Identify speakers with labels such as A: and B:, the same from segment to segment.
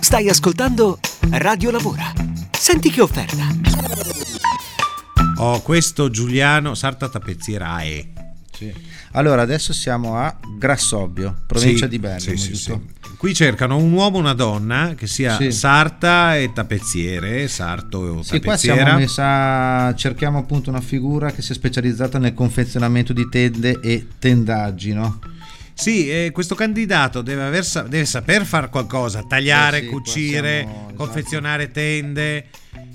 A: Stai ascoltando Radio Lavora. Senti che offerta.
B: Oh, questo Giuliano Sarta Tappezziera AE.
C: Sì. Allora, adesso siamo a Grassobbio, provincia
B: Sì,
C: di Bergamo,
B: sì, sì,
C: giusto?
B: Qui cercano un uomo e una donna che sia
C: Sì.
B: sarta e tappezziere, sarto o
C: Sì, qua siamo
B: tappezziera.
C: messa, cerchiamo appunto una figura che sia specializzata nel confezionamento di tende e tendaggi, no?
B: Sì, eh, questo candidato deve, aver deve saper fare qualcosa, tagliare,
C: Eh sì,
B: cucire,
C: siamo- esatto.
B: confezionare tende.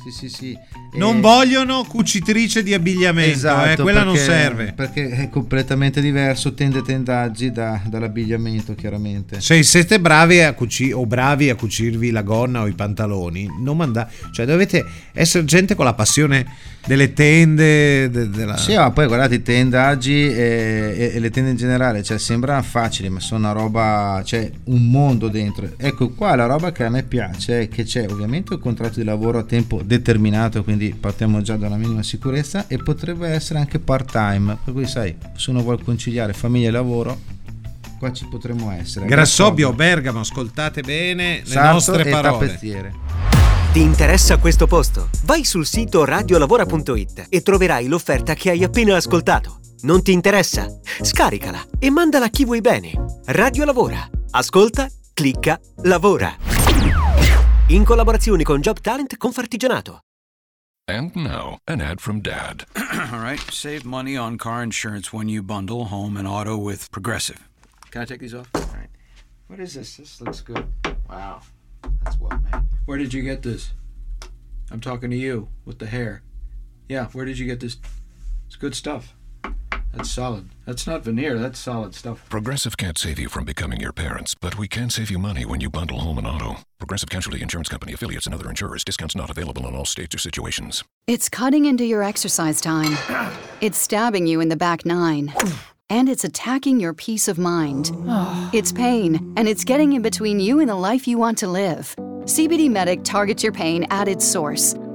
C: Sì, sì, sì.
B: Non
C: E-
B: vogliono cucitrice di abbigliamento, eh,
C: Esatto,
B: quella non
C: perché-
B: serve.
C: Perché è completamente diverso tende tendaggi da- dall'abbigliamento, chiaramente.
B: Se siete bravi a cuci- o bravi a cucirvi la gonna o i pantaloni, non manda- cioè dovete essere gente con la passione delle tende, de- della...
C: Sì, ma poi guardate i tendaggi e, e- e le tende in generale, cioè sembrano facili, ma sono una roba, c'è un mondo dentro. Ecco qua la roba che a me piace è che c'è ovviamente un contratto di lavoro a tempo determinato, quindi partiamo già da una minima sicurezza e potrebbe essere anche part time, per cui sai, se uno vuole conciliare famiglia e lavoro, qua ci potremmo essere.
B: Grassobbio, Bergamo, ascoltate bene le
C: Sarto
B: nostre parole.
C: tappezziere.
A: Ti interessa questo posto? Vai sul sito radiolavora.it e troverai l'offerta che hai appena ascoltato. Non ti interessa? Scaricala e mandala a chi vuoi bene. Radio Lavora. Ascolta, clicca, lavora. In collaborazione con Job Talent Confartigianato.
D: And now, an ad from Dad.
E: All right, save money on car insurance when you bundle home and auto with Progressive. Can I take these off? All right.
C: What is this? This looks good. Wow, that's well made.
E: Where did you get this? I'm talking to you with the hair. Yeah, where did you get this? It's good stuff. That's solid. That's not veneer, that's solid stuff.
D: Progressive can't save you from becoming your parents, but we can save you money when you bundle home and auto. Progressive Casualty Insurance Company affiliates and other insurers. Discounts not available in all states or situations.
F: It's cutting into your exercise time. It's stabbing you in the back nine. And it's attacking your peace of mind. It's pain, and it's getting in between you and the life you want to live. CBD Medic targets your pain at its source.